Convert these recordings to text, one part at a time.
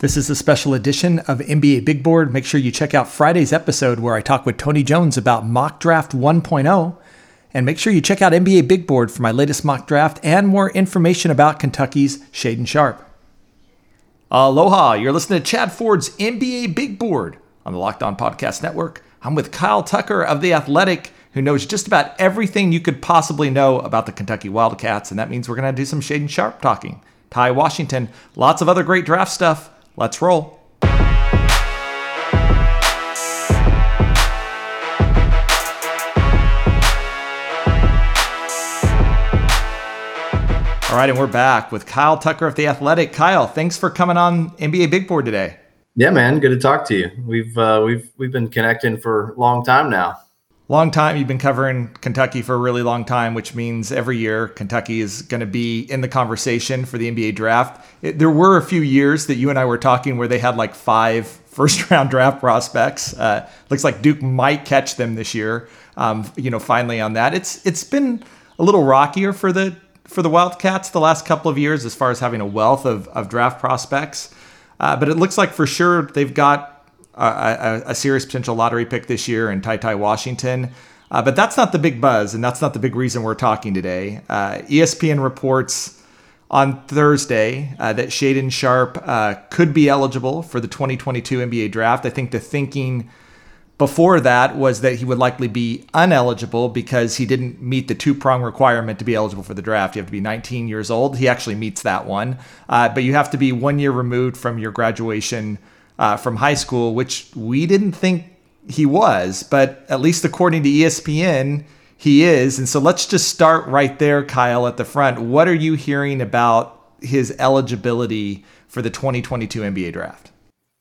This is a special edition of NBA Big Board. Make sure you check out Friday's episode where I talk with Tony Jones about Mock Draft 1.0. And make sure you check out NBA Big Board for my latest mock draft and more information about Kentucky's Shaedon Sharpe. Aloha, you're listening to Chad Ford's NBA Big Board on the Locked On Podcast Network. I'm with Kyle Tucker of The Athletic, who knows just about everything you could possibly know about the Kentucky Wildcats. And that means we're going to do some Shaedon Sharpe talking. Ty Washington, lots of other great draft stuff. Let's roll. All right, and we're back with Kyle Tucker of The Athletic. Kyle, thanks for coming on NBA Big Board today. Yeah, man, good to talk to you. We've uh, we've we've been connecting for a long time now. Long time. You've been covering Kentucky for a really long time, which means every year Kentucky is going to be in the conversation for the NBA draft. It, there were a few years that you and I were talking where they had like five first round draft prospects. Uh, looks like Duke might catch them this year. Um, you know, finally on that. It's it's been a little rockier for the for the Wildcats the last couple of years as far as having a wealth of, of draft prospects. Uh, but it looks like for sure they've got a, a, serious potential lottery pick this year in Ty Ty Washington. Uh, but that's not the big buzz, and that's not the big reason we're talking today. Uh, ESPN reports on Thursday uh, that Shaedon Sharpe uh, could be eligible for the 2022 NBA draft. I think the thinking before that was that he would likely be uneligible because he didn't meet the two prong requirement to be eligible for the draft. You have to be 19 years old. He actually meets that one, uh, but you have to be one year removed from your graduation uh, from high school, which we didn't think he was, but at least according to ESPN, he is. And so let's just start right there, Kyle, at the front. What are you hearing about his eligibility for the 2022 NBA draft?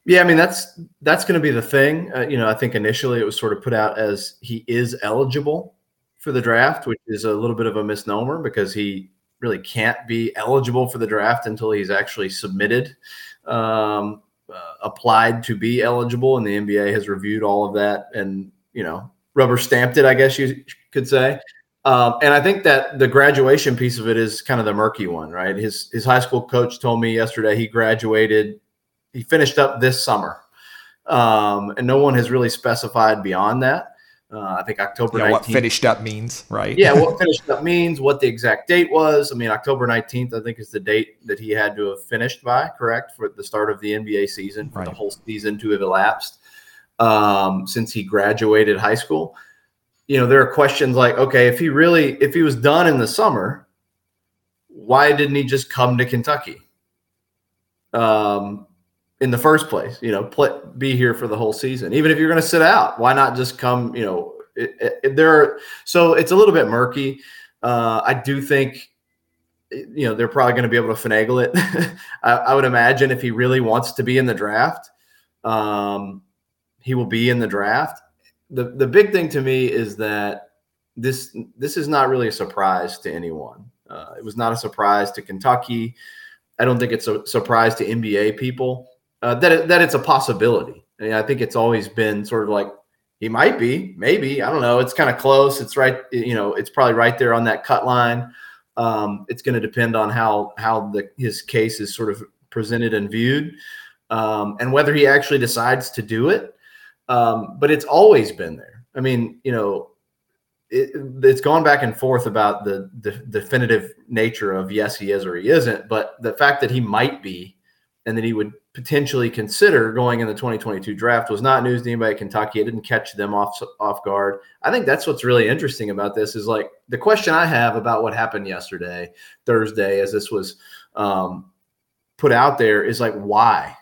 Yeah, I mean that's that's going to be the thing. Uh, you know, I think initially it was sort of put out as he is eligible for the draft, which is a little bit of a misnomer because he really can't be eligible for the draft until he's actually submitted, um, uh, applied to be eligible, and the NBA has reviewed all of that and you know rubber stamped it, I guess you could say. Um, and I think that the graduation piece of it is kind of the murky one, right? His his high school coach told me yesterday he graduated he finished up this summer, um, and no one has really specified beyond that. Uh, I think October yeah, 19th. What finished up means, right? yeah, what finished up means, what the exact date was. I mean, October 19th, I think, is the date that he had to have finished by, correct, for the start of the NBA season, for right. the whole season to have elapsed um, since he graduated high school. You know, there are questions like, okay, if he really, if he was done in the summer, why didn't he just come to Kentucky? Um, in the first place. You know, play, be here for the whole season. Even if you're going to sit out, why not just come? You know, it, it, there. Are, so it's a little bit murky. Uh, I do think, you know, they're probably going to be able to finagle it. I, I, would imagine if he really wants to be in the draft, um, he will be in the draft. the The big thing to me is that this this is not really a surprise to anyone. Uh, it was not a surprise to Kentucky. I don't think it's a surprise to NBA people uh, that that it's a possibility. I, mean, I think it's always been sort of like he might be, maybe I don't know. It's kind of close. It's right, you know, it's probably right there on that cut line. Um, it's going to depend on how how the his case is sort of presented and viewed, um, and whether he actually decides to do it. Um, but it's always been there. I mean, you know, it, it's gone back and forth about the, the definitive nature of yes, he is or he isn't. But the fact that he might be, and that he would potentially consider going in the 2022 draft was not news to anybody at Kentucky. It didn't catch them off off guard. I think that's what's really interesting about this is like the question I have about what happened yesterday, Thursday, as this was um, put out there, is like why,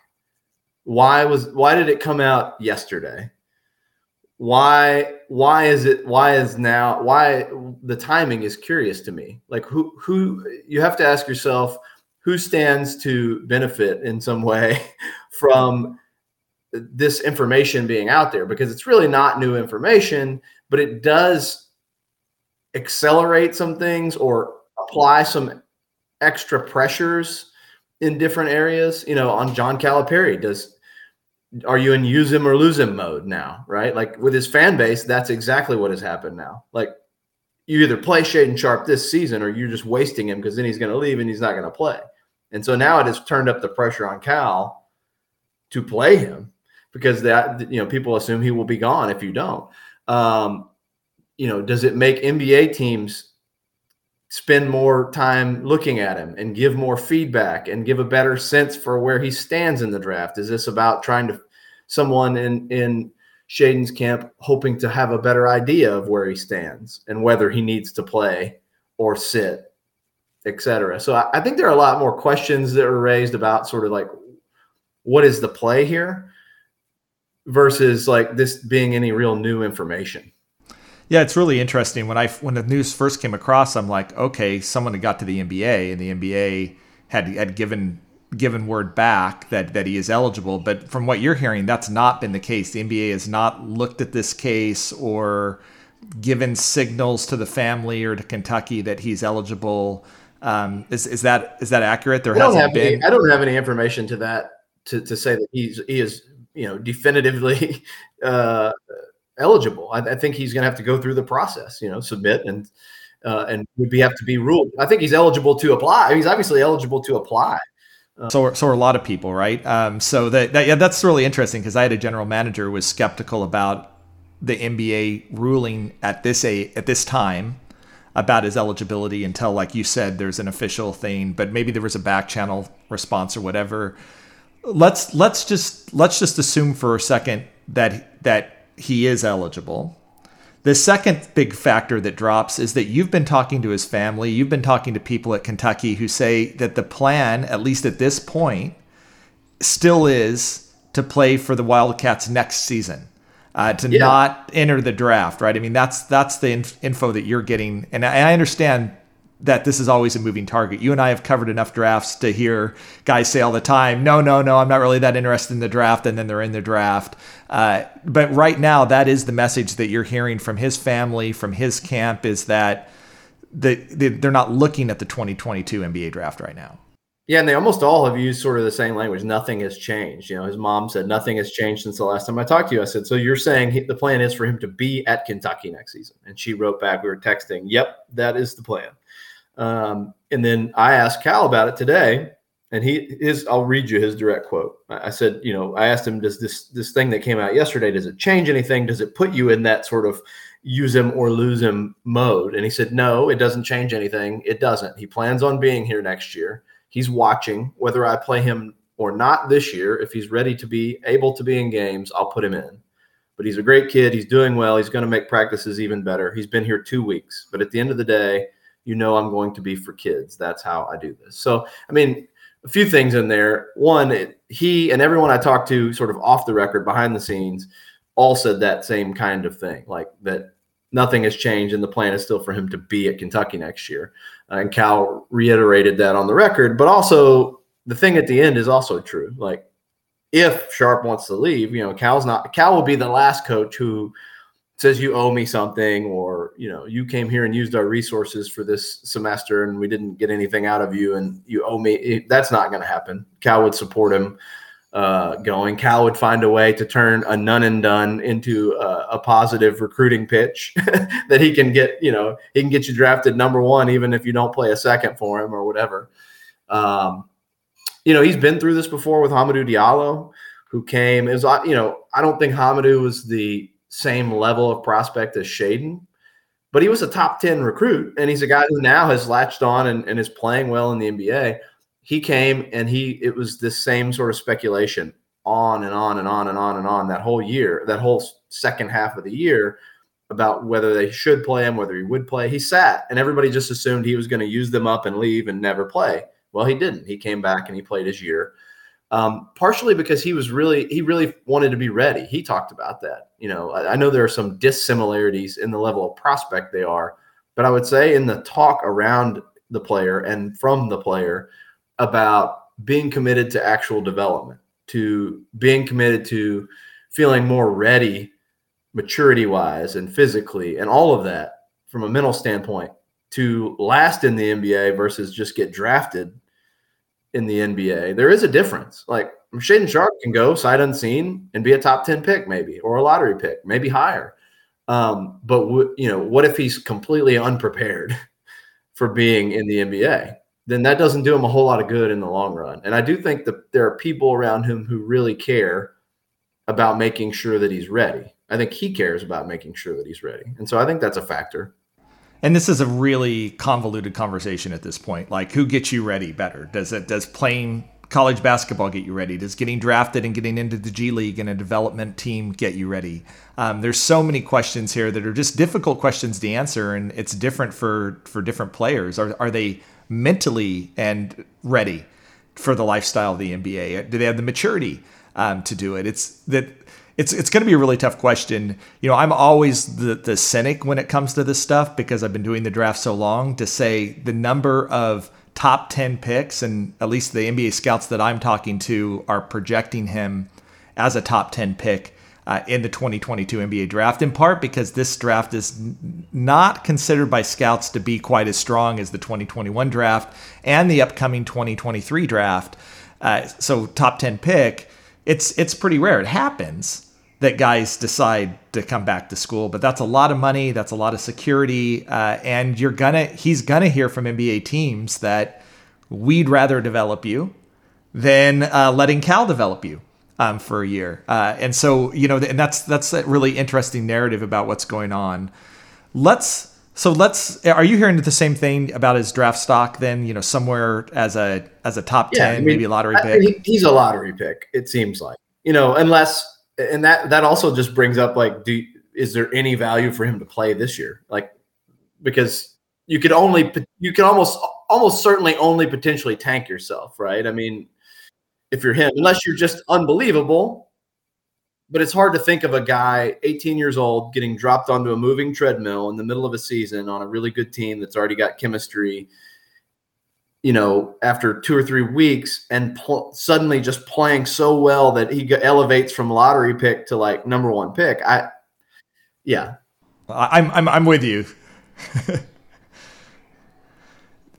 why was why did it come out yesterday? Why why is it why is now why the timing is curious to me. Like who who you have to ask yourself who stands to benefit in some way from this information being out there because it's really not new information, but it does accelerate some things or apply some extra pressures in different areas. You know, on John Calipari, does are you in use him or lose him mode now? Right, like with his fan base, that's exactly what has happened now. Like you either play Shaedon Sharpe this season or you're just wasting him because then he's going to leave and he's not going to play. And so now it has turned up the pressure on Cal to play him because that you know people assume he will be gone if you don't. Um, you know, does it make NBA teams spend more time looking at him and give more feedback and give a better sense for where he stands in the draft? Is this about trying to someone in in Shaedon's camp hoping to have a better idea of where he stands and whether he needs to play or sit, etc. So I, I think there are a lot more questions that are raised about sort of like what is the play here versus like this being any real new information. Yeah, it's really interesting. When I when the news first came across, I'm like, okay, someone had got to the NBA, and the NBA had had given given word back that that he is eligible. But from what you're hearing, that's not been the case. The NBA has not looked at this case or given signals to the family or to Kentucky that he's eligible. Um, is is that is that accurate? There I hasn't been. Any, I don't have any information to that to, to say that he's he is you know definitively uh, eligible. I, I think he's going to have to go through the process, you know, submit and uh, and would be have to be ruled. I think he's eligible to apply. He's obviously eligible to apply. Uh, so, so are a lot of people, right? Um, so that, that yeah, that's really interesting because I had a general manager who was skeptical about the NBA ruling at this a at this time about his eligibility until, like you said, there's an official thing. But maybe there was a back channel response or whatever. Let's let's just let's just assume for a second that that he is eligible. The second big factor that drops is that you've been talking to his family, you've been talking to people at Kentucky who say that the plan, at least at this point, still is to play for the Wildcats next season. Uh, to yeah. not enter the draft, right? I mean, that's that's the inf- info that you're getting, and I, I understand that this is always a moving target. You and I have covered enough drafts to hear guys say all the time, no, no, no, I'm not really that interested in the draft. And then they're in the draft. Uh, but right now, that is the message that you're hearing from his family, from his camp, is that the, the, they're not looking at the 2022 NBA draft right now. Yeah, and they almost all have used sort of the same language. Nothing has changed. You know, his mom said nothing has changed since the last time I talked to you. I said, so you're saying he, the plan is for him to be at Kentucky next season? And she wrote back, we were texting, yep, that is the plan. Um, and then I asked Cal about it today, and he is. I'll read you his direct quote. I said, you know, I asked him, does this this thing that came out yesterday does it change anything? Does it put you in that sort of use him or lose him mode? And he said, no, it doesn't change anything. It doesn't. He plans on being here next year. He's watching whether I play him or not this year. If he's ready to be able to be in games, I'll put him in. But he's a great kid. He's doing well. He's going to make practices even better. He's been here two weeks. But at the end of the day, you know I'm going to be for kids. That's how I do this. So, I mean, a few things in there. One, he and everyone I talked to, sort of off the record, behind the scenes, all said that same kind of thing, like that nothing has changed and the plan is still for him to be at Kentucky next year. And Cal reiterated that on the record, but also the thing at the end is also true. Like if Sharpe wants to leave, you know, Cal's not Cal will be the last coach who says you owe me something or you know you came here and used our resources for this semester and we didn't get anything out of you and you owe me that's not going to happen cal would support him uh, going cal would find a way to turn a none and done into a, a positive recruiting pitch that he can get you know he can get you drafted number one even if you don't play a second for him or whatever um, you know he's been through this before with Hamidou Diallo who came is you know I don't think Hamidou was the same level of prospect as Shaedon, but he was a top 10 recruit. And he's a guy who now has latched on and, and is playing well in the NBA. He came and he, it was this same sort of speculation on and on and on and on and on that whole year, that whole second half of the year about whether they should play him, whether he would play. He sat and everybody just assumed he was going to use them up and leave and never play. Well, he didn't. He came back and he played his year um, partially because he was really he really wanted to be ready. He talked about that. You know, I, I, know there are some dissimilarities in the level of prospect they are, but I would say in the talk around the player and from the player about being committed to actual development, to being committed to feeling more ready, maturity wise and physically, and all of that from a mental standpoint to last in the NBA versus just get drafted in the NBA. There is a difference. Like Shaedon Sharpe can go sight unseen and be a top 10 pick, maybe, or a lottery pick, maybe higher. Um, but w- you know, what if he's completely unprepared for being in the NBA? Then that doesn't do him a whole lot of good in the long run. And I do think that there are people around him who really care about making sure that he's ready. I think he cares about making sure that he's ready. And so I think that's a factor. And this is a really convoluted conversation at this point. Like who gets you ready better? Does it does playing college basketball get you ready? Does getting drafted and getting into the G League and a development team get you ready? Um, there's so many questions here that are just difficult questions to answer, and it's different for for different players. Are are they mentally and ready for the lifestyle of the NBA? Do they have the maturity um, to do it? It's that it's it's going to be a really tough question. You know, I'm always the the cynic when it comes to this stuff because I've been doing the draft so long. To say the number of top 10 picks and at least the NBA scouts that I'm talking to are projecting him as a top 10 pick uh, in the 2022 NBA draft, in part because this draft is not considered by scouts to be quite as strong as the 2021 draft and the upcoming 2023 draft. Uh, so, top 10 pick, it's it's pretty rare. It happens that guys decide to come back to school, but that's a lot of money, that's a lot of security, uh, and you're gonna he's gonna hear from NBA teams that we'd rather develop you than uh, letting Cal develop you um, for a year. Uh, and so, you know, and that's that's a really interesting narrative about what's going on. Let's so let's. Are you hearing the same thing about his draft stock? Then you know, somewhere as a as a top yeah, ten, I mean, maybe a lottery pick. I, he's a lottery pick. It seems like you know, unless and that that also just brings up like, do is there any value for him to play this year? Like, because you could only you can almost almost certainly only potentially tank yourself, right? I mean, if you're him, unless you're just unbelievable. But it's hard to think of a guy 18 years old getting dropped onto a moving treadmill in the middle of a season on a really good team that's already got chemistry. You know, after two or three weeks, and pl- suddenly just playing so well that he elevates from lottery pick to like number one pick. I, yeah, I'm I'm I'm with you.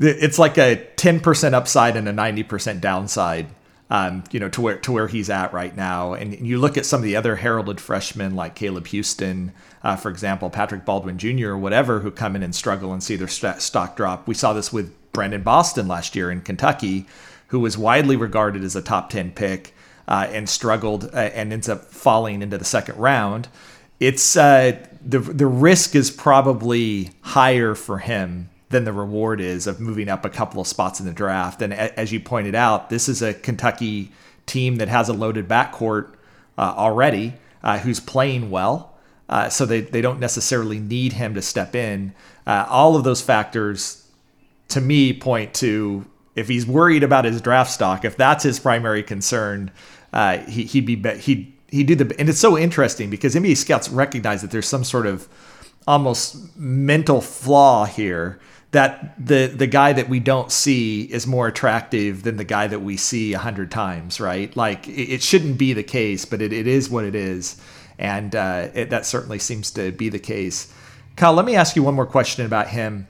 it's like a 10% upside and a 90% downside um, you know, to where to where he's at right now. And you look at some of the other heralded freshmen like Caleb Houstan, uh, for example, Patrick Baldwin Jr. or whatever, who come in and struggle and see their st- stock drop. We saw this with Brandon Boston last year in Kentucky, who was widely regarded as a top ten pick uh, and struggled uh, and ends up falling into the second round. It's uh, the the risk is probably higher for him than the reward is of moving up a couple of spots in the draft. And as you pointed out, this is a Kentucky team that has a loaded backcourt uh, already, uh, who's playing well. Uh, so they, they don't necessarily need him to step in. Uh, all of those factors, to me, point to if he's worried about his draft stock, if that's his primary concern, uh, he, he'd be he he do the and it's so interesting because NBA scouts recognize that there's some sort of almost mental flaw here that the the guy that we don't see is more attractive than the guy that we see a hundred times, right? Like it, it, shouldn't be the case, but it, it is what it is, and uh, it, that certainly seems to be the case. Kyle, let me ask you one more question about him.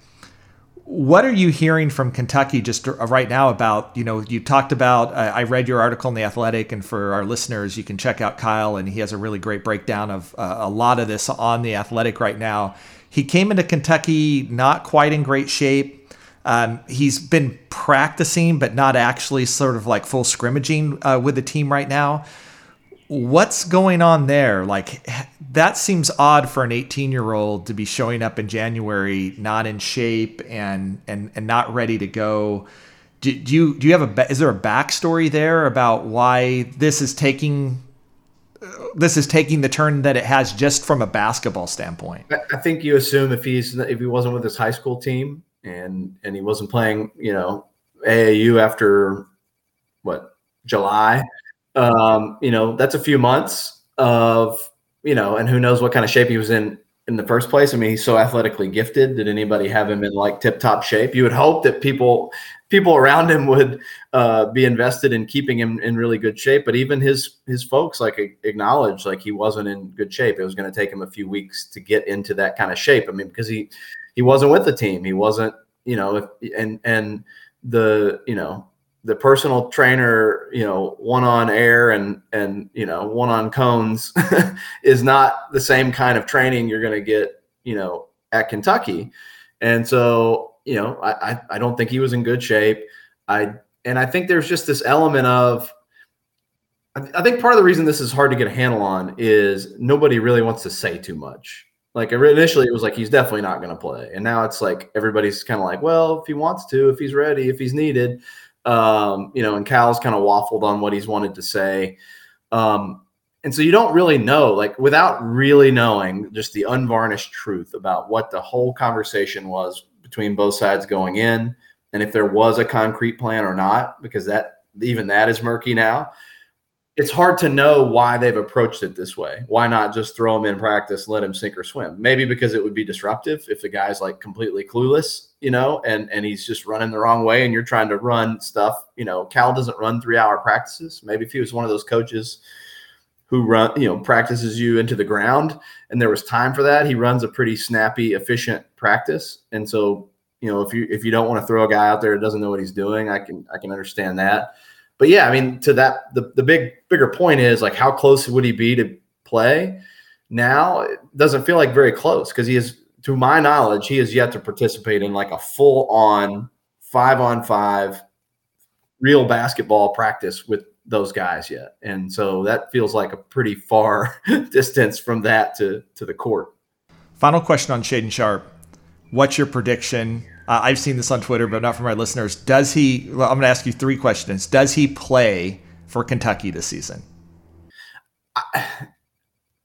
What are you hearing from Kentucky just right now about, you know, you talked about, uh, I read your article in The Athletic, and for our listeners, you can check out Kyle, and he has a really great breakdown of uh, a lot of this on The Athletic right now he came into Kentucky not quite in great shape. Um, he's been practicing, but not actually sort of like full scrimmaging uh, with the team right now. What's going on there? Like that seems odd for an 18 year old to be showing up in January not in shape and and and not ready to go. Do, do you do you have a is there a backstory there about why this is taking this is taking the turn that it has just from a basketball standpoint. I think you assume if he's if he wasn't with his high school team and and he wasn't playing, you know, AAU after what July, um, you know, that's a few months of you know, and who knows what kind of shape he was in in the first place. I mean, he's so athletically gifted. Did anybody have him in like tip top shape? You would hope that people people around him would uh, be invested in keeping him in really good shape. But even his his folks like acknowledged like he wasn't in good shape. It was going to take him a few weeks to get into that kind of shape. I mean, because he he wasn't with the team. He wasn't, you know, and and the you know the personal trainer, you know, one on air and and you know one on cones is not the same kind of training you're going to get, you know, at Kentucky. And so you know, I, I, I don't think he was in good shape. I and I think there's just this element of I think part of the reason this is hard to get a handle on is nobody really wants to say too much. Like initially, it was like he's definitely not going to play, and now it's like everybody's kind of like, well, if he wants to, if he's ready, if he's needed, um, you know. And Cal's kind of waffled on what he's wanted to say, um, and so you don't really know, like, without really knowing just the unvarnished truth about what the whole conversation was between both sides going in, and if there was a concrete plan or not, because that even that is murky now it's hard to know why they've approached it this way. Why not just throw him in practice, let him sink or swim? Maybe because it would be disruptive if the guy's like completely clueless, you know, and and he's just running the wrong way, and you're trying to run stuff. You know, Cal doesn't run three hour practices. Maybe if he was one of those coaches who run, you know, practices you into the ground, and there was time for that, he runs a pretty snappy, efficient practice, and so you know, if you if you don't want to throw a guy out there that doesn't know what he's doing, I can I can understand that. But yeah, I mean, to that, the, the big, bigger point is like, how close would he be to play? Now it doesn't feel like very close because he is, to my knowledge, he has yet to participate in like a full on five on five real basketball practice with those guys yet. And so that feels like a pretty far distance from that to, to the court. Final question on Shaedon Sharpe. What's your prediction uh, I've seen this on Twitter, but not from our listeners. Does he? Well, I'm going to ask you three questions. Does he play for Kentucky this season? I,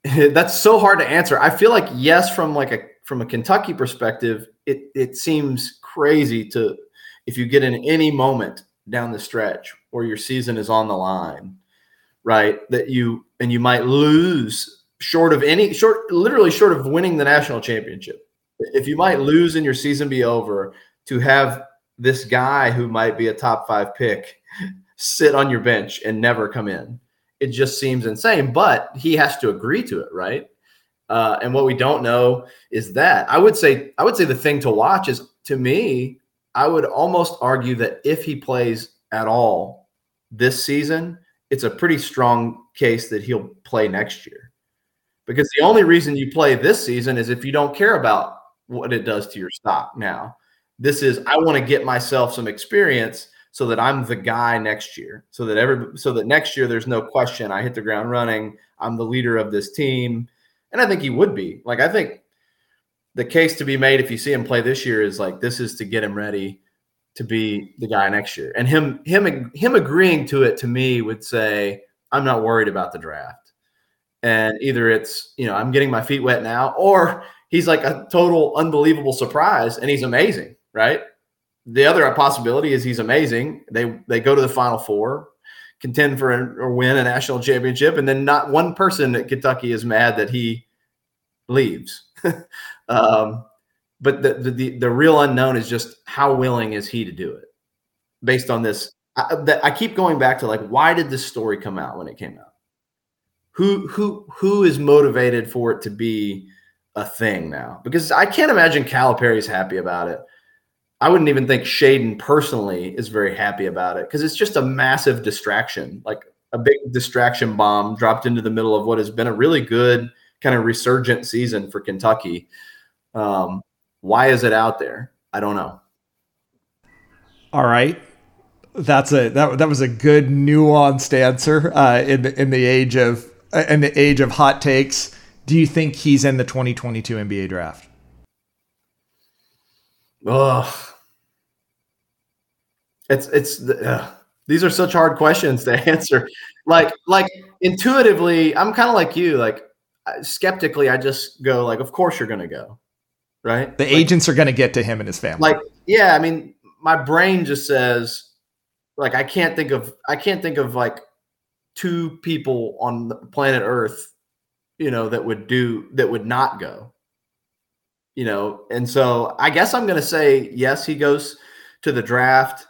that's so hard to answer. I feel like yes, from like a from a Kentucky perspective, it it seems crazy to if you get in any moment down the stretch where your season is on the line, right? That you and you might lose short of any short, literally short of winning the national championship if you might lose and your season be over, to have this guy who might be a top five pick sit on your bench and never come in, it just seems insane. But he has to agree to it, right? Uh, and what we don't know is that I would say I would say the thing to watch is to me, I would almost argue that if he plays at all this season, it's a pretty strong case that he'll play next year. Because the only reason you play this season is if you don't care about what it does to your stock now. This is I want to get myself some experience so that I'm the guy next year. So that every so that next year there's no question I hit the ground running. I'm the leader of this team. And I think he would be. Like I think the case to be made if you see him play this year is like this is to get him ready to be the guy next year. And him him him agreeing to it to me would say I'm not worried about the draft. And either it's, you know, I'm getting my feet wet now or he's like a total unbelievable surprise and he's amazing, right? The other possibility is he's amazing. They they go to the final four, contend for or win a national championship, and then not one person at Kentucky is mad that he leaves. um, but the, the the real unknown is just how willing is he to do it, based on this. I, that I keep going back to like, why did this story come out when it came out? Who who who is motivated for it to be a thing now because I can't imagine Calipari's happy about it. I wouldn't even think Shaedon personally is very happy about it because it's just a massive distraction, like a big distraction bomb dropped into the middle of what has been a really good kind of resurgent season for Kentucky. Um, why is it out there? I don't know. All right. That's a that, that was a good nuanced answer uh, in the in the age of in the age of hot takes. Do you think he's in the 2022 NBA draft? Ugh. It's it's uh, these are such hard questions to answer. Like like intuitively, I'm kind of like you. Like skeptically, I just go like, of course you're gonna go, right? The like, agents are gonna get to him and his family. Like yeah, I mean, my brain just says like I can't think of I can't think of like two people on the planet Earth you know, that would do that would not go. You know, and so I guess I'm going to say yes, he goes to the draft.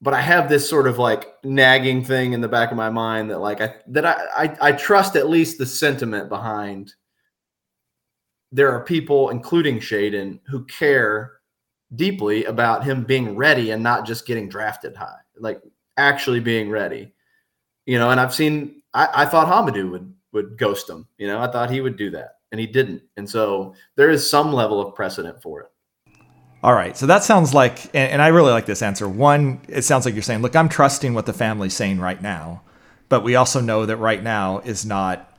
But I have this sort of like nagging thing in the back of my mind that like I that I I, I trust at least the sentiment behind. There are people, including Shaedon, who care deeply about him being ready and not just getting drafted high, like actually being ready. You know, and I've seen I, I thought Hamidou would would ghost him. You know, I thought he would do that, and he didn't. And so there is some level of precedent for it. All right. So that sounds like, and, and I really like this answer. One, it sounds like you're saying, look, I'm trusting what the family's saying right now, but we also know that right now is not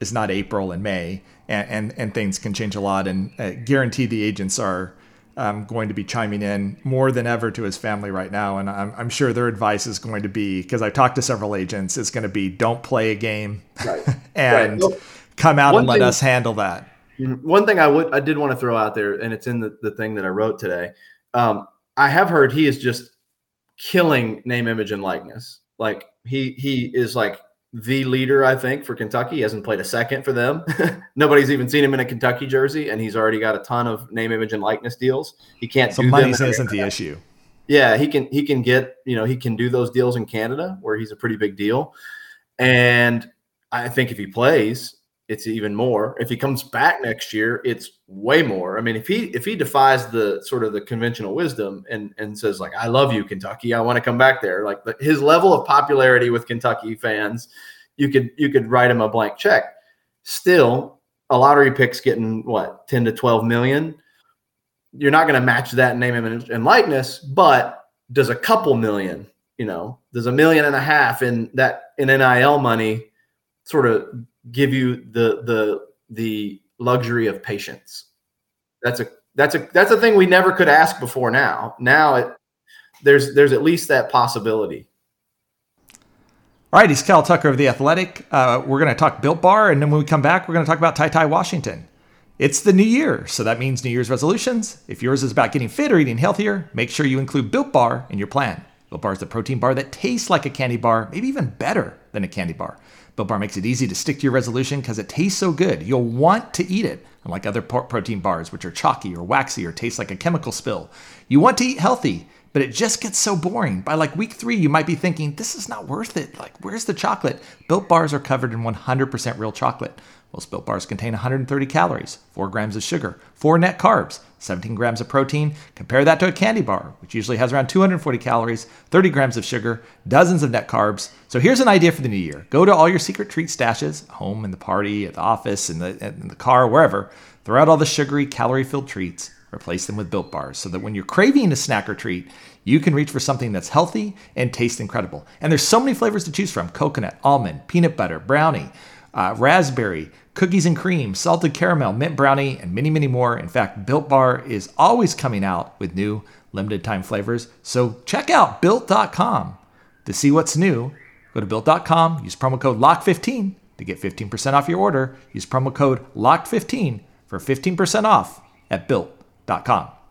is not April and May, and and, and things can change a lot. And uh, guarantee the agents are um, going to be chiming in more than ever to his family right now. And I'm, I'm sure their advice is going to be because I've talked to several agents, is going to be don't play a game right. and right. come out and let thing, us handle that. Mm-hmm. One thing I would I did want to throw out there, and it's in the, the thing that I wrote today. Um, I have heard he is just killing name, image, and likeness. Like he he is like the leader, I think, for Kentucky. He hasn't played a second for them. Nobody's even seen him in a Kentucky jersey, and he's already got a ton of name, image, and likeness deals. He can't. So money isn't the issue. Yeah, he can. He can get. You know, he can do those deals in Canada, where he's a pretty big deal. And I think if he plays, it's even more. If he comes back next year, it's way more. I mean, if he if he defies the sort of the conventional wisdom and and says like, "I love you, Kentucky. I want to come back there," like the, his level of popularity with Kentucky fans, you could you could write him a blank check. Still, a lottery pick's getting what ten to twelve million. You're not going to match that name and likeness, but does a couple million, you know, does a million and a half in that in NIL money sort of give you the the the luxury of patience. That's a that's a that's a thing we never could ask before. Now, now it there's there's at least that possibility. All right, he's Cal Tucker of the Athletic. Uh, we're going to talk Built Bar, and then when we come back, we're going to talk about Ty Ty Washington. It's the new year, so that means New Year's resolutions. If yours is about getting fit or eating healthier, make sure you include Built Bar in your plan. Built Bar is the protein bar that tastes like a candy bar, maybe even better than a candy bar. Built Bar makes it easy to stick to your resolution because it tastes so good. You'll want to eat it, unlike other protein bars, which are chalky or waxy or taste like a chemical spill. You want to eat healthy, but it just gets so boring. By like week three, you might be thinking, this is not worth it. Like, where's the chocolate? Built Bars are covered in 100% real chocolate. Most Built Bars contain 130 calories, 4 grams of sugar, 4 net carbs, 17 grams of protein. Compare that to a candy bar, which usually has around 240 calories, 30 grams of sugar, dozens of net carbs. So here's an idea for the new year go to all your secret treat stashes, home, in the party, at the office, in the, in the car, wherever. Throw out all the sugary, calorie filled treats. Replace them with Built Bars so that when you're craving a snack or treat, you can reach for something that's healthy and tastes incredible. And there's so many flavors to choose from coconut, almond, peanut butter, brownie, uh, raspberry, cookies and cream, salted caramel, mint brownie, and many, many more. In fact, Built Bar is always coming out with new limited time flavors. So check out built.com to see what's new. Go to built.com, use promo code LOCK15 to get 15% off your order. Use promo code LOCK15 for 15% off at built.com.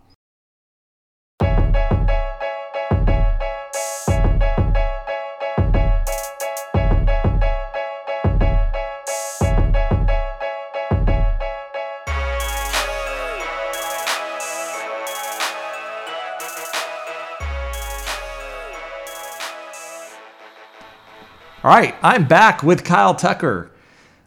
All right, I'm back with Kyle Tucker.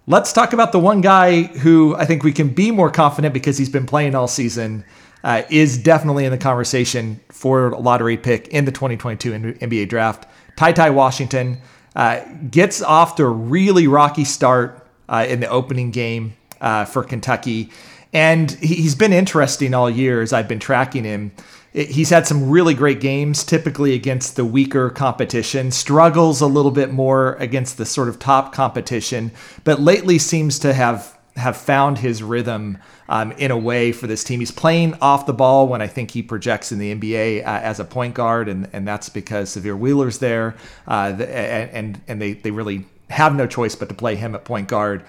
Let's talk about the one guy who I think we can be more confident because he's been playing all season, uh, is definitely in the conversation for lottery pick in the 2022 NBA draft. Ty Ty Washington uh, gets off to a really rocky start uh, in the opening game uh, for Kentucky. And he's been interesting all year as I've been tracking him he's had some really great games, typically against the weaker competition, struggles a little bit more against the sort of top competition, but lately seems to have have found his rhythm um, in a way for this team. He's playing off the ball when I think he projects in the NBA uh, as a point guard, and, and that's because Sahvir Wheeler's there, uh, and and they they really have no choice but to play him at point guard.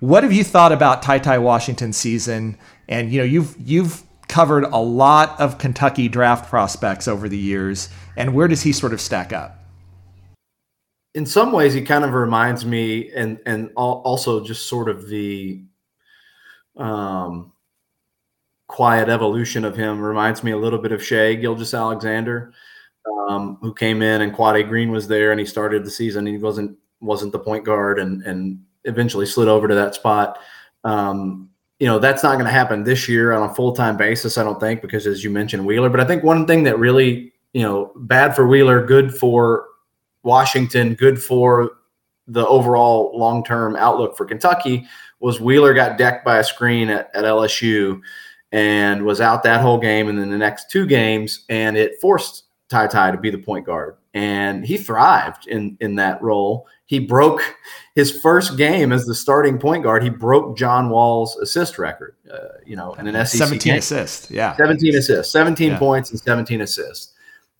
What have you thought about Ty Ty Washington's season? And you know you've you've covered a lot of Kentucky draft prospects over the years. And where does he sort of stack up? In some ways, he kind of reminds me, and and also just sort of the um, quiet evolution of him reminds me a little bit of Shai Gilgeous-Alexander, um, who came in and Quade Green was there, and he started the season. He wasn't wasn't the point guard, and and eventually slid over to that spot. Um, you know that's not going to happen this year on a full-time basis i don't think because as you mentioned wheeler but i think one thing that really you know bad for wheeler good for washington good for the overall long-term outlook for kentucky was wheeler got decked by a screen at, at lsu and was out that whole game and then the next two games, and it forced Ty Ty to be the point guard, and he thrived in in that role. He broke his first game as the starting point guard. He broke John Wall's assist record, uh, you know, in an SEC 17 game. assists, yeah, 17 assists, 17 yeah. points and 17 assists,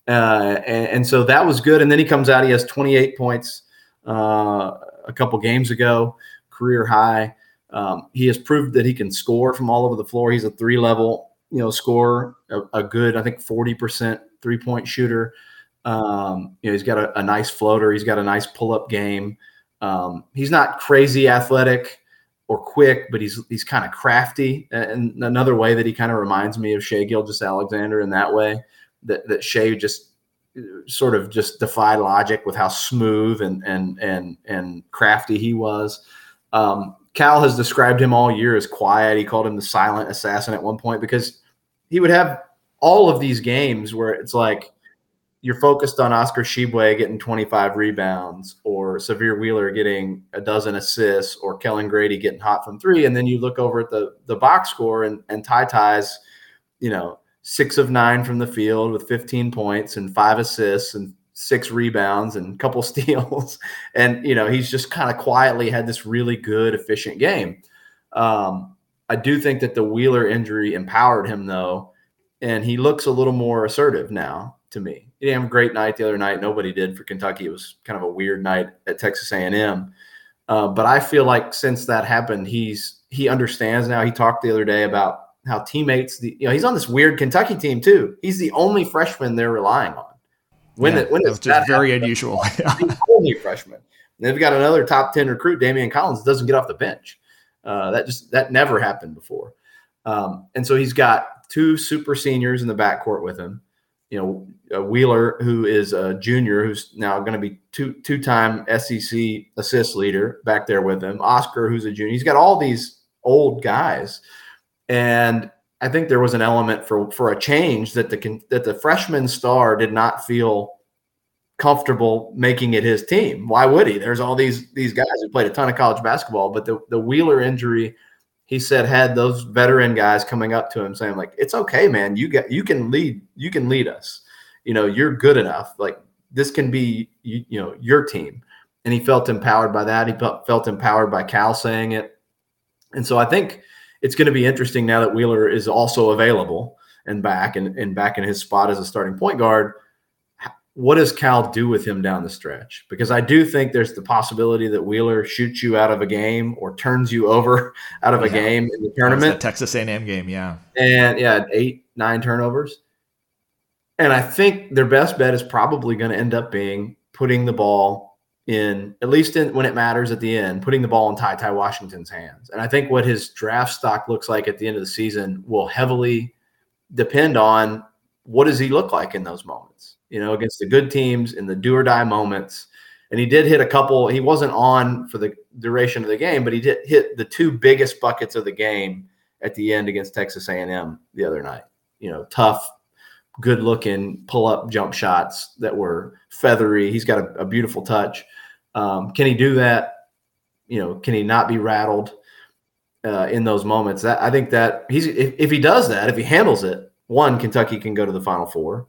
uh, and, and, so that was good. And then he comes out, he has 28 points uh, a couple games ago, career high. Um, he has proved that he can score from all over the floor. He's a three level, you know, scorer, a, a good, I think, 40% three point shooter. Um, you know, he's got a, a, nice floater. He's got a nice pull up game. Um, he's not crazy athletic or quick, but he's he's kind of crafty. And another way that he kind of reminds me of Shai Gilgeous-Alexander in that way that that Shai just uh, sort of just defied logic with how smooth and and and and crafty he was. Um, Cal has described him all year as quiet. He called him the silent assassin at one point because he would have all of these games where it's like you're focused on Oscar Tshiebwe getting 25 rebounds or Sahvir Wheeler getting a dozen assists or Kellan Grady getting hot from three. And then you look over at the, the box score and, and Ty Ty's, you know, six of nine from the field with 15 points and five assists and six rebounds and a couple steals. and, you know, he's just kind of quietly had this really good, efficient game. Um, I do think that the Wheeler injury empowered him, though, and he looks a little more assertive now to me. He didn't have a great night the other night. Nobody did for Kentucky. It was kind of a weird night at Texas A&M. Uh, but I feel like since that happened, he's he understands now. He talked the other day about how teammates, the, you know, he's on this weird Kentucky team too. He's the only freshman they're relying on. When yeah, it, when it's just very happen, unusual. the only freshman. And they've got another top ten recruit, Daimion Collins, doesn't get off the bench. Uh, that just that never happened before. Um, and so he's got two super seniors in the backcourt with him. You know, uh, Wheeler, who is a junior, who's now going to be two two time SEC assist leader back there with him. Oscar, who's a junior. He's got all these old guys, and I think there was an element for for a change that the that the freshman star did not feel comfortable making it his team. Why would he? There's all these these guys who played a ton of college basketball, but the the Wheeler injury he said had those veteran guys coming up to him saying like it's okay man. You get you can lead you can lead us. You know you're good enough. Like this can be you, you know your team. And he felt empowered by that. He felt, empowered by cal saying it. And so i think it's going to be interesting now that wheeler is also available and back and, and back in his spot as a starting point guard what does Cal do with him down the stretch? Because I do think there's the possibility that Wheeler shoots you out of a game or turns you over out of yeah. a game in the tournament. Texas A&M game, yeah, and yeah, eight nine turnovers. And I think their best bet is probably going to end up being putting the ball in, at least in, when it matters at the end, putting the ball in Ty Ty Washington's hands. And I think what his draft stock looks like at the end of the season will heavily depend on what does he look like in those moments you know, against the good teams in the do or die moments. And he did hit a couple. He wasn't on for the duration of the game, but he did hit the two biggest buckets of the game at the end against Texas A&M the other night. You know, tough, good looking pull up jump shots that were feathery. He's got a, a beautiful touch. Um, can he do that? You know, can he not be rattled uh, in those moments? That I think that he's if, if he does that, if he handles it, one Kentucky can go to the Final Four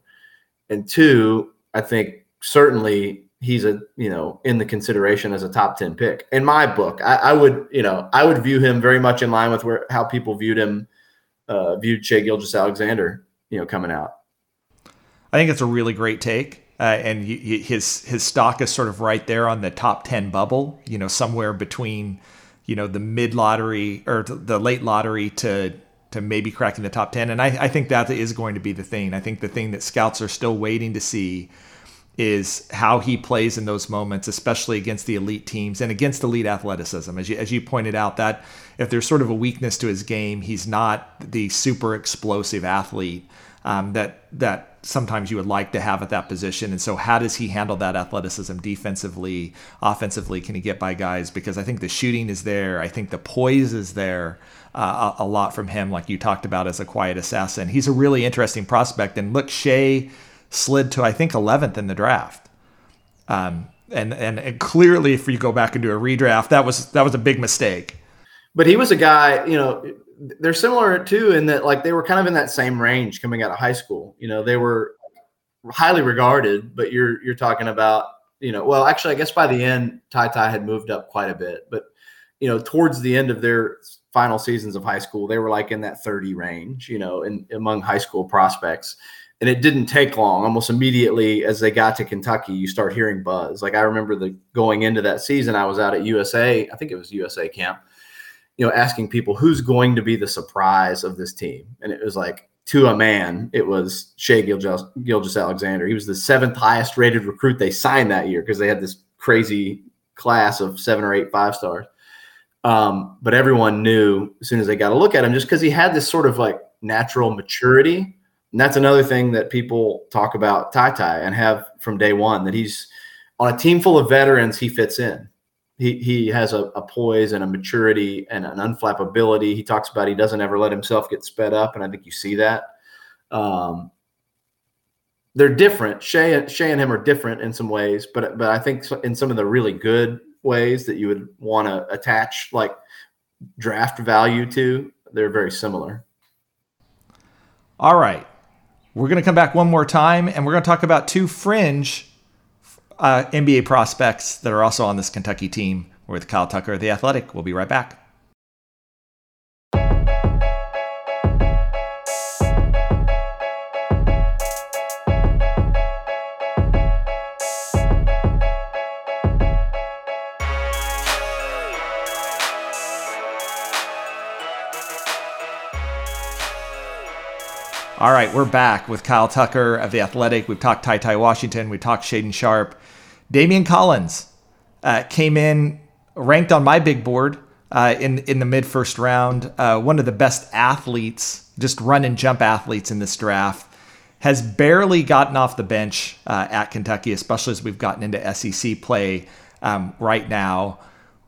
and two, I think certainly he's a you know in the consideration as a top 10 pick. In my book I, I, would you know i would view him very much in line with where how people viewed him uh viewed Shai Gilgeous-Alexander you know coming out. I think it's a really great take. Uh, and his his stock is sort of right there on the top 10 bubble you know somewhere between you know the mid lottery or the late lottery to to maybe cracking the top 10. And I, I think that is going to be the thing. I think the thing that scouts are still waiting to see is how he plays in those moments, especially against the elite teams and against elite athleticism. As you, as you pointed out, that if there's sort of a weakness to his game, he's not the super explosive athlete um, that that sometimes you would like to have at that position. And so, how does he handle that athleticism defensively, offensively? Can he get by guys? Because I think the shooting is there. I think the poise is there uh, a, lot from him, like you talked about as a quiet assassin. He's a really interesting prospect. And look, Shai slid to I think 11th in the draft. Um, and, and and clearly, if you go back and do a redraft, that was that was a big mistake. But he was a guy, you know, they're similar too in that like they were kind of in that same range coming out of high school. You know, they were highly regarded, but you're you're talking about you know, well, actually, I guess by the end, Ty Ty had moved up quite a bit, but you know, towards the end of their final seasons of high school, they were like in that 30 range, you know, in among high school prospects. And it didn't take long. Almost immediately as they got to Kentucky, you start hearing buzz. Like I remember the going into that season, I was out at USA, I think it was USA camp, you know, asking people who's going to be the surprise of this team. And it was like to a man, it was Shai Gilgeous, Gilgeous Alexander. He was the seventh highest rated recruit they signed that year because they had this crazy class of seven or eight five stars. Um, but everyone knew as soon as they got a look at him, just because he had this sort of like natural maturity. And that's another thing that people talk about Ty Ty and have from day one that he's on a team full of veterans, he fits in. He, he has a, a poise and a maturity and an unflappability. He talks about he doesn't ever let himself get sped up. And I think you see that. Um, they're different. Shai, Shai and him are different in some ways, but but I think in some of the really good ways that you would want to attach like draft value to, they're very similar. All right. We're going to come back one more time and we're going to talk about two fringe uh, NBA prospects that are also on this Kentucky team with Kyle Tucker, the athletic. We'll be right back. All right, we're back with Kyle Tucker of The Athletic. We've talked Ty Ty Washington. We talked Shaedon Sharpe. Daimion Collins uh, came in ranked on my big board uh, in in the mid first round. Uh, one of the best athletes, just run and jump athletes in this draft, has barely gotten off the bench uh, at Kentucky, especially as we've gotten into SEC play um, right now.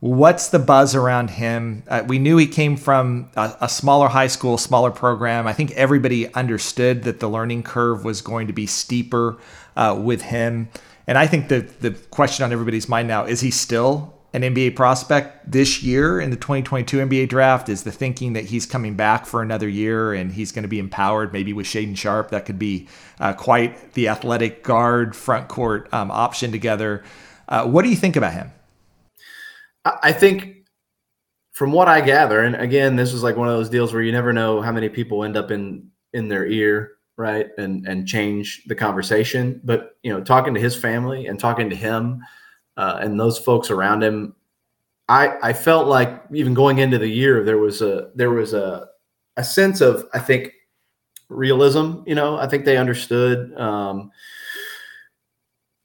What's the buzz around him? Uh, we knew he came from a, a, smaller high school, smaller program. I think everybody understood that the learning curve was going to be steeper uh, with him. And I think that the question on everybody's mind now is he still an NBA prospect this year in the 2022 NBA draft? Is the thinking that he's coming back for another year and he's going to be empowered maybe with Shaedon Sharpe? That could be uh, quite the athletic guard front court um, option together. Uh, what do you think about him? I think from what I gather, and again, this is like one of those deals where you never know how many people end up in in their ear, right? And and change the conversation. But you know, talking to his family and talking to him uh, and those folks around him, I I felt like even going into the year there was a there was a a sense of I think realism. You know, I think they understood. Um,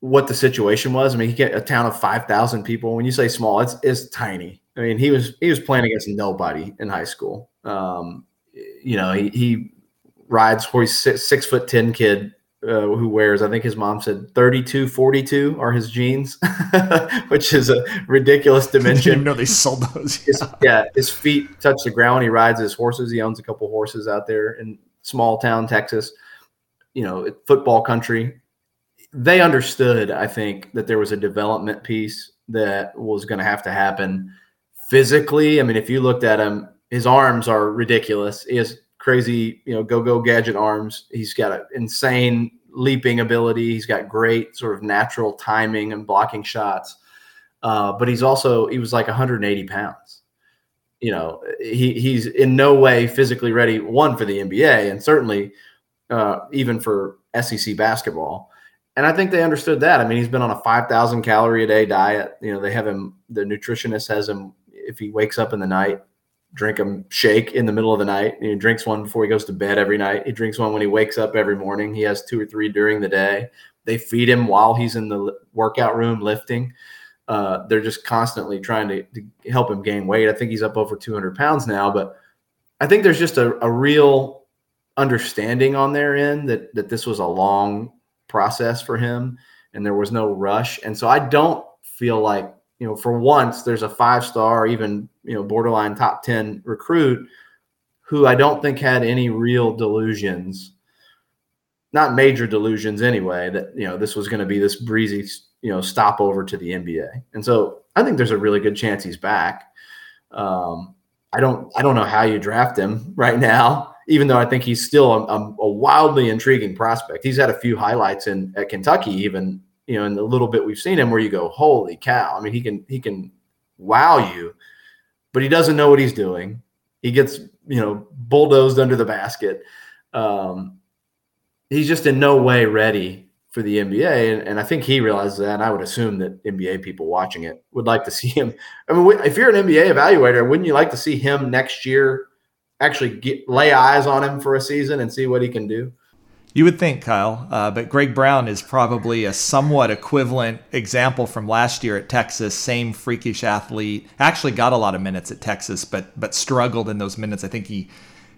what the situation was. I mean, he get a town of five thousand people. When you say small, it's it's tiny. I mean, he was he was playing against nobody in high school. Um, you know, he, he rides he's six, six foot ten kid uh, who wears I think his mom said 32 42 are his jeans, which is a ridiculous dimension. Know they sold those. Yeah. His, yeah, his feet touch the ground. He rides his horses. He owns a couple horses out there in small town Texas. You know, football country they understood, I think, that there was a development piece that was going to have to happen physically. I mean, if you looked at him, his arms are ridiculous. He has crazy, you know, go go gadget arms. He's got an insane leaping ability. He's got great sort of natural timing and blocking shots. Uh, but he's also he was like 180 pounds. You know, he he's in no way physically ready. One for the NBA, and certainly uh, even for SEC basketball. And I think they understood that. I mean, he's been on a 5,000 calorie a day diet. You know, they have him, the nutritionist has him, if he wakes up in the night, drink a shake in the middle of the night. He drinks one before he goes to bed every night. He drinks one when he wakes up every morning. He has two or three during the day. They feed him while he's in the workout room lifting. Uh, they're just constantly trying to, to, help him gain weight. I think he's up over 200 pounds now, but I think there's just a, a real understanding on their end that that this was a long process for him and there was no rush. And so I don't feel like, you know, for once there's a five star, even, you know, borderline top 10 recruit who I don't think had any real delusions, not major delusions anyway, that, you know, this was going to be this breezy, you know, stopover to the NBA. And so I think there's a really good chance he's back. Um, I don't I don't know how you draft him right now, even though I think he's still a, a, wildly intriguing prospect. He's had a few highlights in at Kentucky, even you know, in the little bit we've seen him, where you go, holy cow! I mean, he can he can wow you, but he doesn't know what he's doing. He gets you know bulldozed under the basket. Um, he's just in no way ready for the NBA, and, and I think he realizes that. And I would assume that NBA people watching it would like to see him. I mean, if you're an NBA evaluator, wouldn't you like to see him next year actually get, lay eyes on him for a season and see what he can do? You would think, Kyle, uh, but Greg Brown is probably a somewhat equivalent example from last year at Texas. Same freakish athlete. Actually, got a lot of minutes at Texas, but but struggled in those minutes. I think he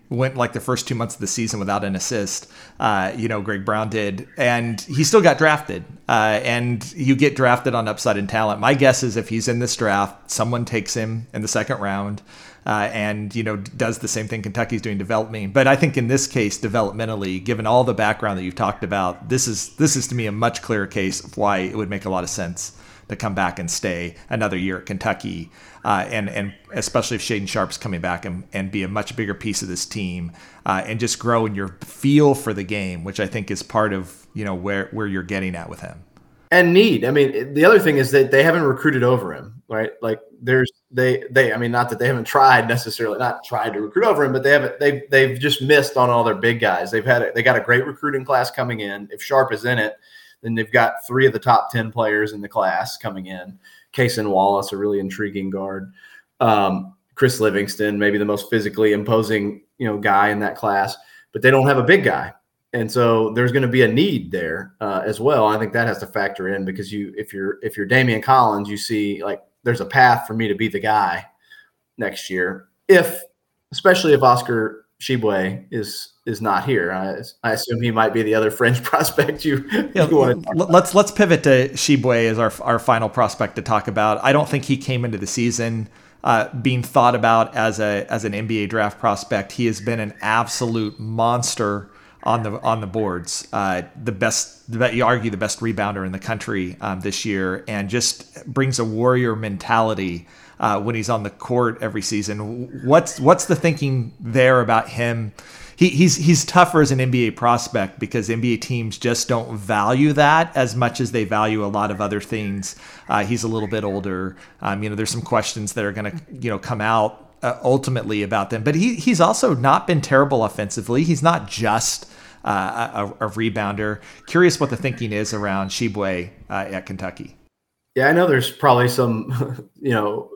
went like the first two months of the season without an assist. Uh, you know, Greg Brown did, and he still got drafted. Uh, and you get drafted on upside and talent. My guess is if he's in this draft, someone takes him in the second round. Uh, and you know does the same thing Kentucky's doing development. But I think in this case, developmentally, given all the background that you've talked about, this is this is to me a much clearer case of why it would make a lot of sense to come back and stay another year at Kentucky uh, and and especially if Shaedon Sharpe's coming back and, and be a much bigger piece of this team uh, and just grow in your feel for the game, which I think is part of you know where where you're getting at with him. And need. I mean, the other thing is that they haven't recruited over him, right? Like there's they they. I mean, not that they haven't tried necessarily, not tried to recruit over him, but they haven't. They they've just missed on all their big guys. They've had a, they got a great recruiting class coming in. If Sharpe is in it, then they've got three of the top ten players in the class coming in. Cason Wallace, a really intriguing guard. Um, Chris Livingston, maybe the most physically imposing you know guy in that class, but they don't have a big guy, and so there's going to be a need there uh, as well. I think that has to factor in because you if you're if you're Daimion Collins, you see like there's a path for me to be the guy next year if especially if Oscar Tshiebwe is is not here. I, I, assume he might be the other French prospect you, yeah, you Let's let's pivot to Tshiebwe as our our final prospect to talk about. I don't think he came into the season uh, being thought about as a as an NBA draft prospect. He has been an absolute monster on the on the boards. Uh, the best, you argue, the best rebounder in the country um, this year, and just brings a warrior mentality uh, when he's on the court every season. What's what's the thinking there about him? He, he's he's tougher as an NBA prospect because NBA teams just don't value that as much as they value a lot of other things. Uh, he's a little bit older. Um, you know, there's some questions that are going to you know come out uh, ultimately about them, but he he's also not been terrible offensively. He's not just uh, a, a, rebounder. Curious what the thinking is around Tshiebwe uh, at Kentucky. Yeah, I know there's probably some, you know,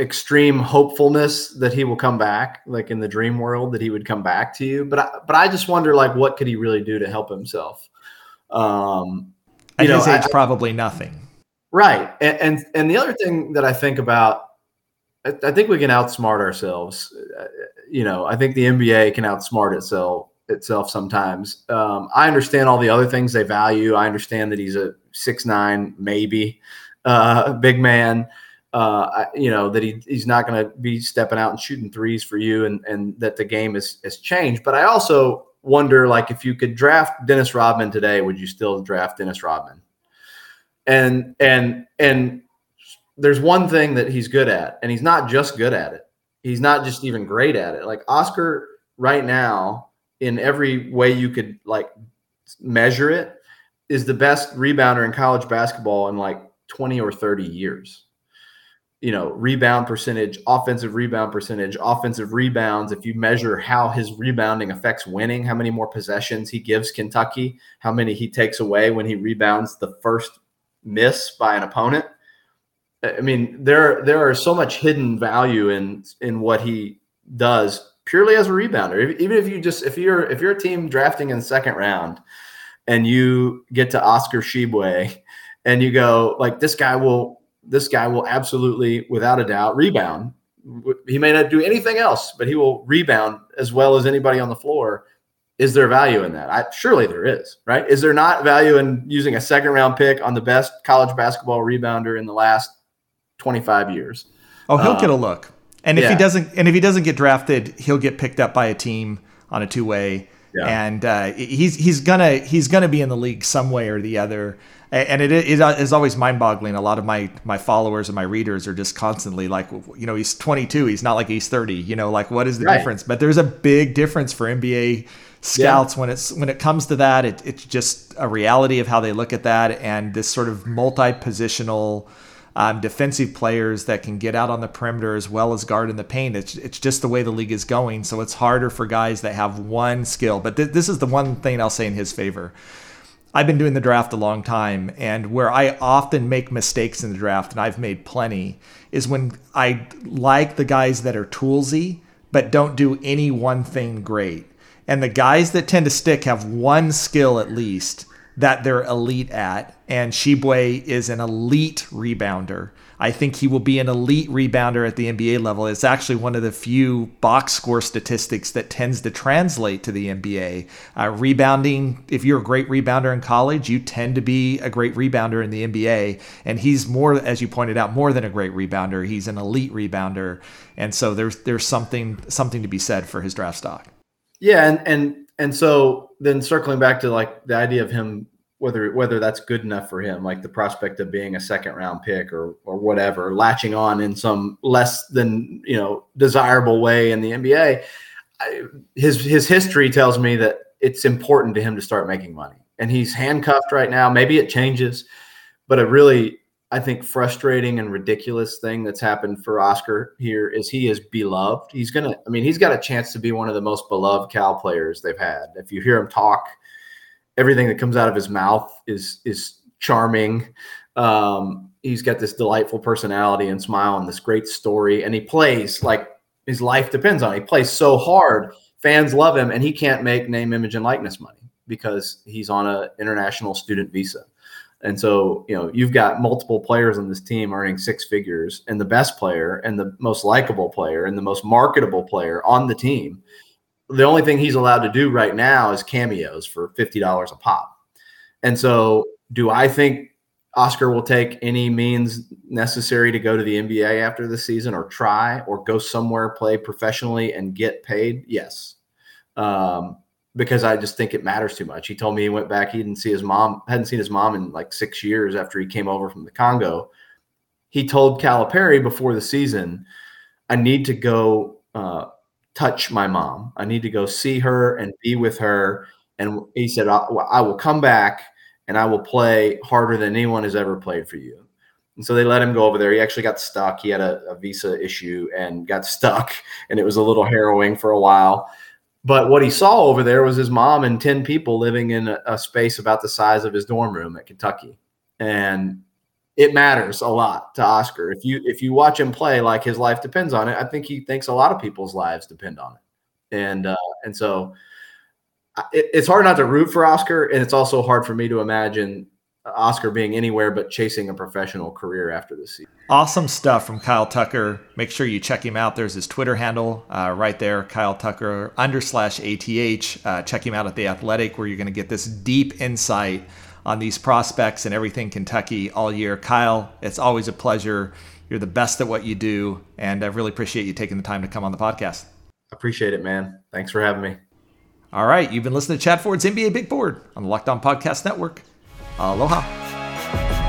extreme hopefulness that he will come back, like in the dream world that he would come back to you. But I, but I just wonder, like, what could he really do to help himself? Um, you At know, his age, I, probably nothing. Right, and, and and the other thing that I think about, I, I think we can outsmart ourselves. Uh, you know, I think the NBA can outsmart itself itself sometimes. Um, I understand all the other things they value. I understand that he's a six nine, maybe uh, big man uh, you know that he, he's not going to be stepping out and shooting threes for you, and and that the game is has changed. But I also wonder, like, if you could draft Dennis Rodman today, would you still draft Dennis Rodman? And and and there's one thing that he's good at, and he's not just good at it. He's not just even great at it. Like Oscar right now, in every way you could like measure it, is the best rebounder in college basketball in like 20 or 30 years you know, rebound percentage, offensive rebound percentage, offensive rebounds. If you measure how his rebounding affects winning, how many more possessions he gives Kentucky, how many he takes away when he rebounds the first miss by an opponent. I mean, there there are so much hidden value in in what he does purely as a rebounder. Even if you just if you're if you're a team drafting in the second round and you get to Oscar Tshiebwe and you go like this guy will this guy will absolutely, without a doubt, rebound. He may not do anything else, but he will rebound as well as anybody on the floor. Is there value in that? I, surely there is, right? Is there not value in using a second round pick on the best college basketball rebounder in the last 25 years? Oh, he'll um, get a um, look. And if yeah. he doesn't and if he doesn't get drafted, he'll get picked up by a team on a two-way Yeah. And uh, he's he's gonna he's gonna be in the league some way or the other. And it, it is always mind-boggling. A lot of my my followers and my readers are just constantly like, you know, he's 22. He's not like he's 30. You know, like what is the right. difference? But there's a big difference for NBA scouts yeah. when it's when it comes to that. It, it's just a reality of how they look at that, and this sort of multi-positional um, defensive players that can get out on the perimeter as well as guard in the paint. It's, it's just the way the league is going. So it's harder for guys that have one skill. But th- this is the one thing I'll say in his favor. I've been doing the draft a long time, and where I often make mistakes in the draft, and I've made plenty, is when I like the guys that are toolsy but don't do any one thing great. And the guys that tend to stick have one skill at least that they're elite at. And Tshiebwe is an elite rebounder. I think he will be an elite rebounder at the NBA level. It's actually one of the few box score statistics that tends to translate to the NBA. Uh, rebounding, if you're a great rebounder in college, you tend to be a great rebounder in the NBA. And he's more, as you pointed out, more than a great rebounder. He's an elite rebounder. And so there's there's something something to be said for his draft stock. Yeah, and and and so then circling back to like the idea of him whether whether that's good enough for him, like the prospect of being a second round pick or or whatever, latching on in some less than you know desirable way in the NBA. I, his his history tells me that it's important to him to start making money, and he's handcuffed right now. Maybe it changes, but it really I think frustrating and ridiculous thing that's happened for Oscar here is he is beloved. He's gonna, I mean, he's got a chance to be one of the most beloved Cal players they've had. If you hear him talk everything that comes out of his mouth is is charming. Um, he's got this delightful personality and smile and this great story, and he plays like his life depends on it. He plays so hard. Fans love him, and he can't make name, image, and likeness money because he's on an international student visa. And so, you know, you've got multiple players on this team earning six figures, and the best player and the most likable player and the most marketable player on the team the only thing he's allowed to do right now is cameos for $50 a pop. And so, do I think Oscar will take any means necessary to go to the NBA after the season or try or go somewhere, play professionally and get paid? Yes. Um, because I just think it matters too much. He told me he went back, he didn't see his mom, hadn't seen his mom in like six years after he came over from the Congo. He told Calipari before the season, I need to go uh, touch my mom. I need to go see her and be with her. And he said, I, I will come back and I will play harder than anyone has ever played for you. And so they let him go over there. He actually got stuck. He had a, a, visa issue and got stuck, and it was a little harrowing for a while. But what he saw over there was his mom and 10 people living in a, a space about the size of his dorm room at Kentucky. And it matters a lot to Oscar. If you if you watch him play like his life depends on it, I think he thinks a lot of people's lives depend on it. And uh, and so it, it's hard not to root for Oscar, and it's also hard for me to imagine Oscar being anywhere but chasing a professional career after this season. Awesome stuff from Kyle Tucker. Make sure you check him out. There's his Twitter handle uh, right there, Kyle Tucker under slash ATH. Uh, check him out at The Athletic, where you're going to get this deep insight on these prospects and everything Kentucky all year. Kyle, it's always a pleasure. You're the best at what you do, and I really appreciate you taking the time to come on the podcast. Appreciate it, man. Thanks for having me. All right, you've been listening to Chad Ford's NBA Big Board on the Locked On Podcast Network. 阿罗哈。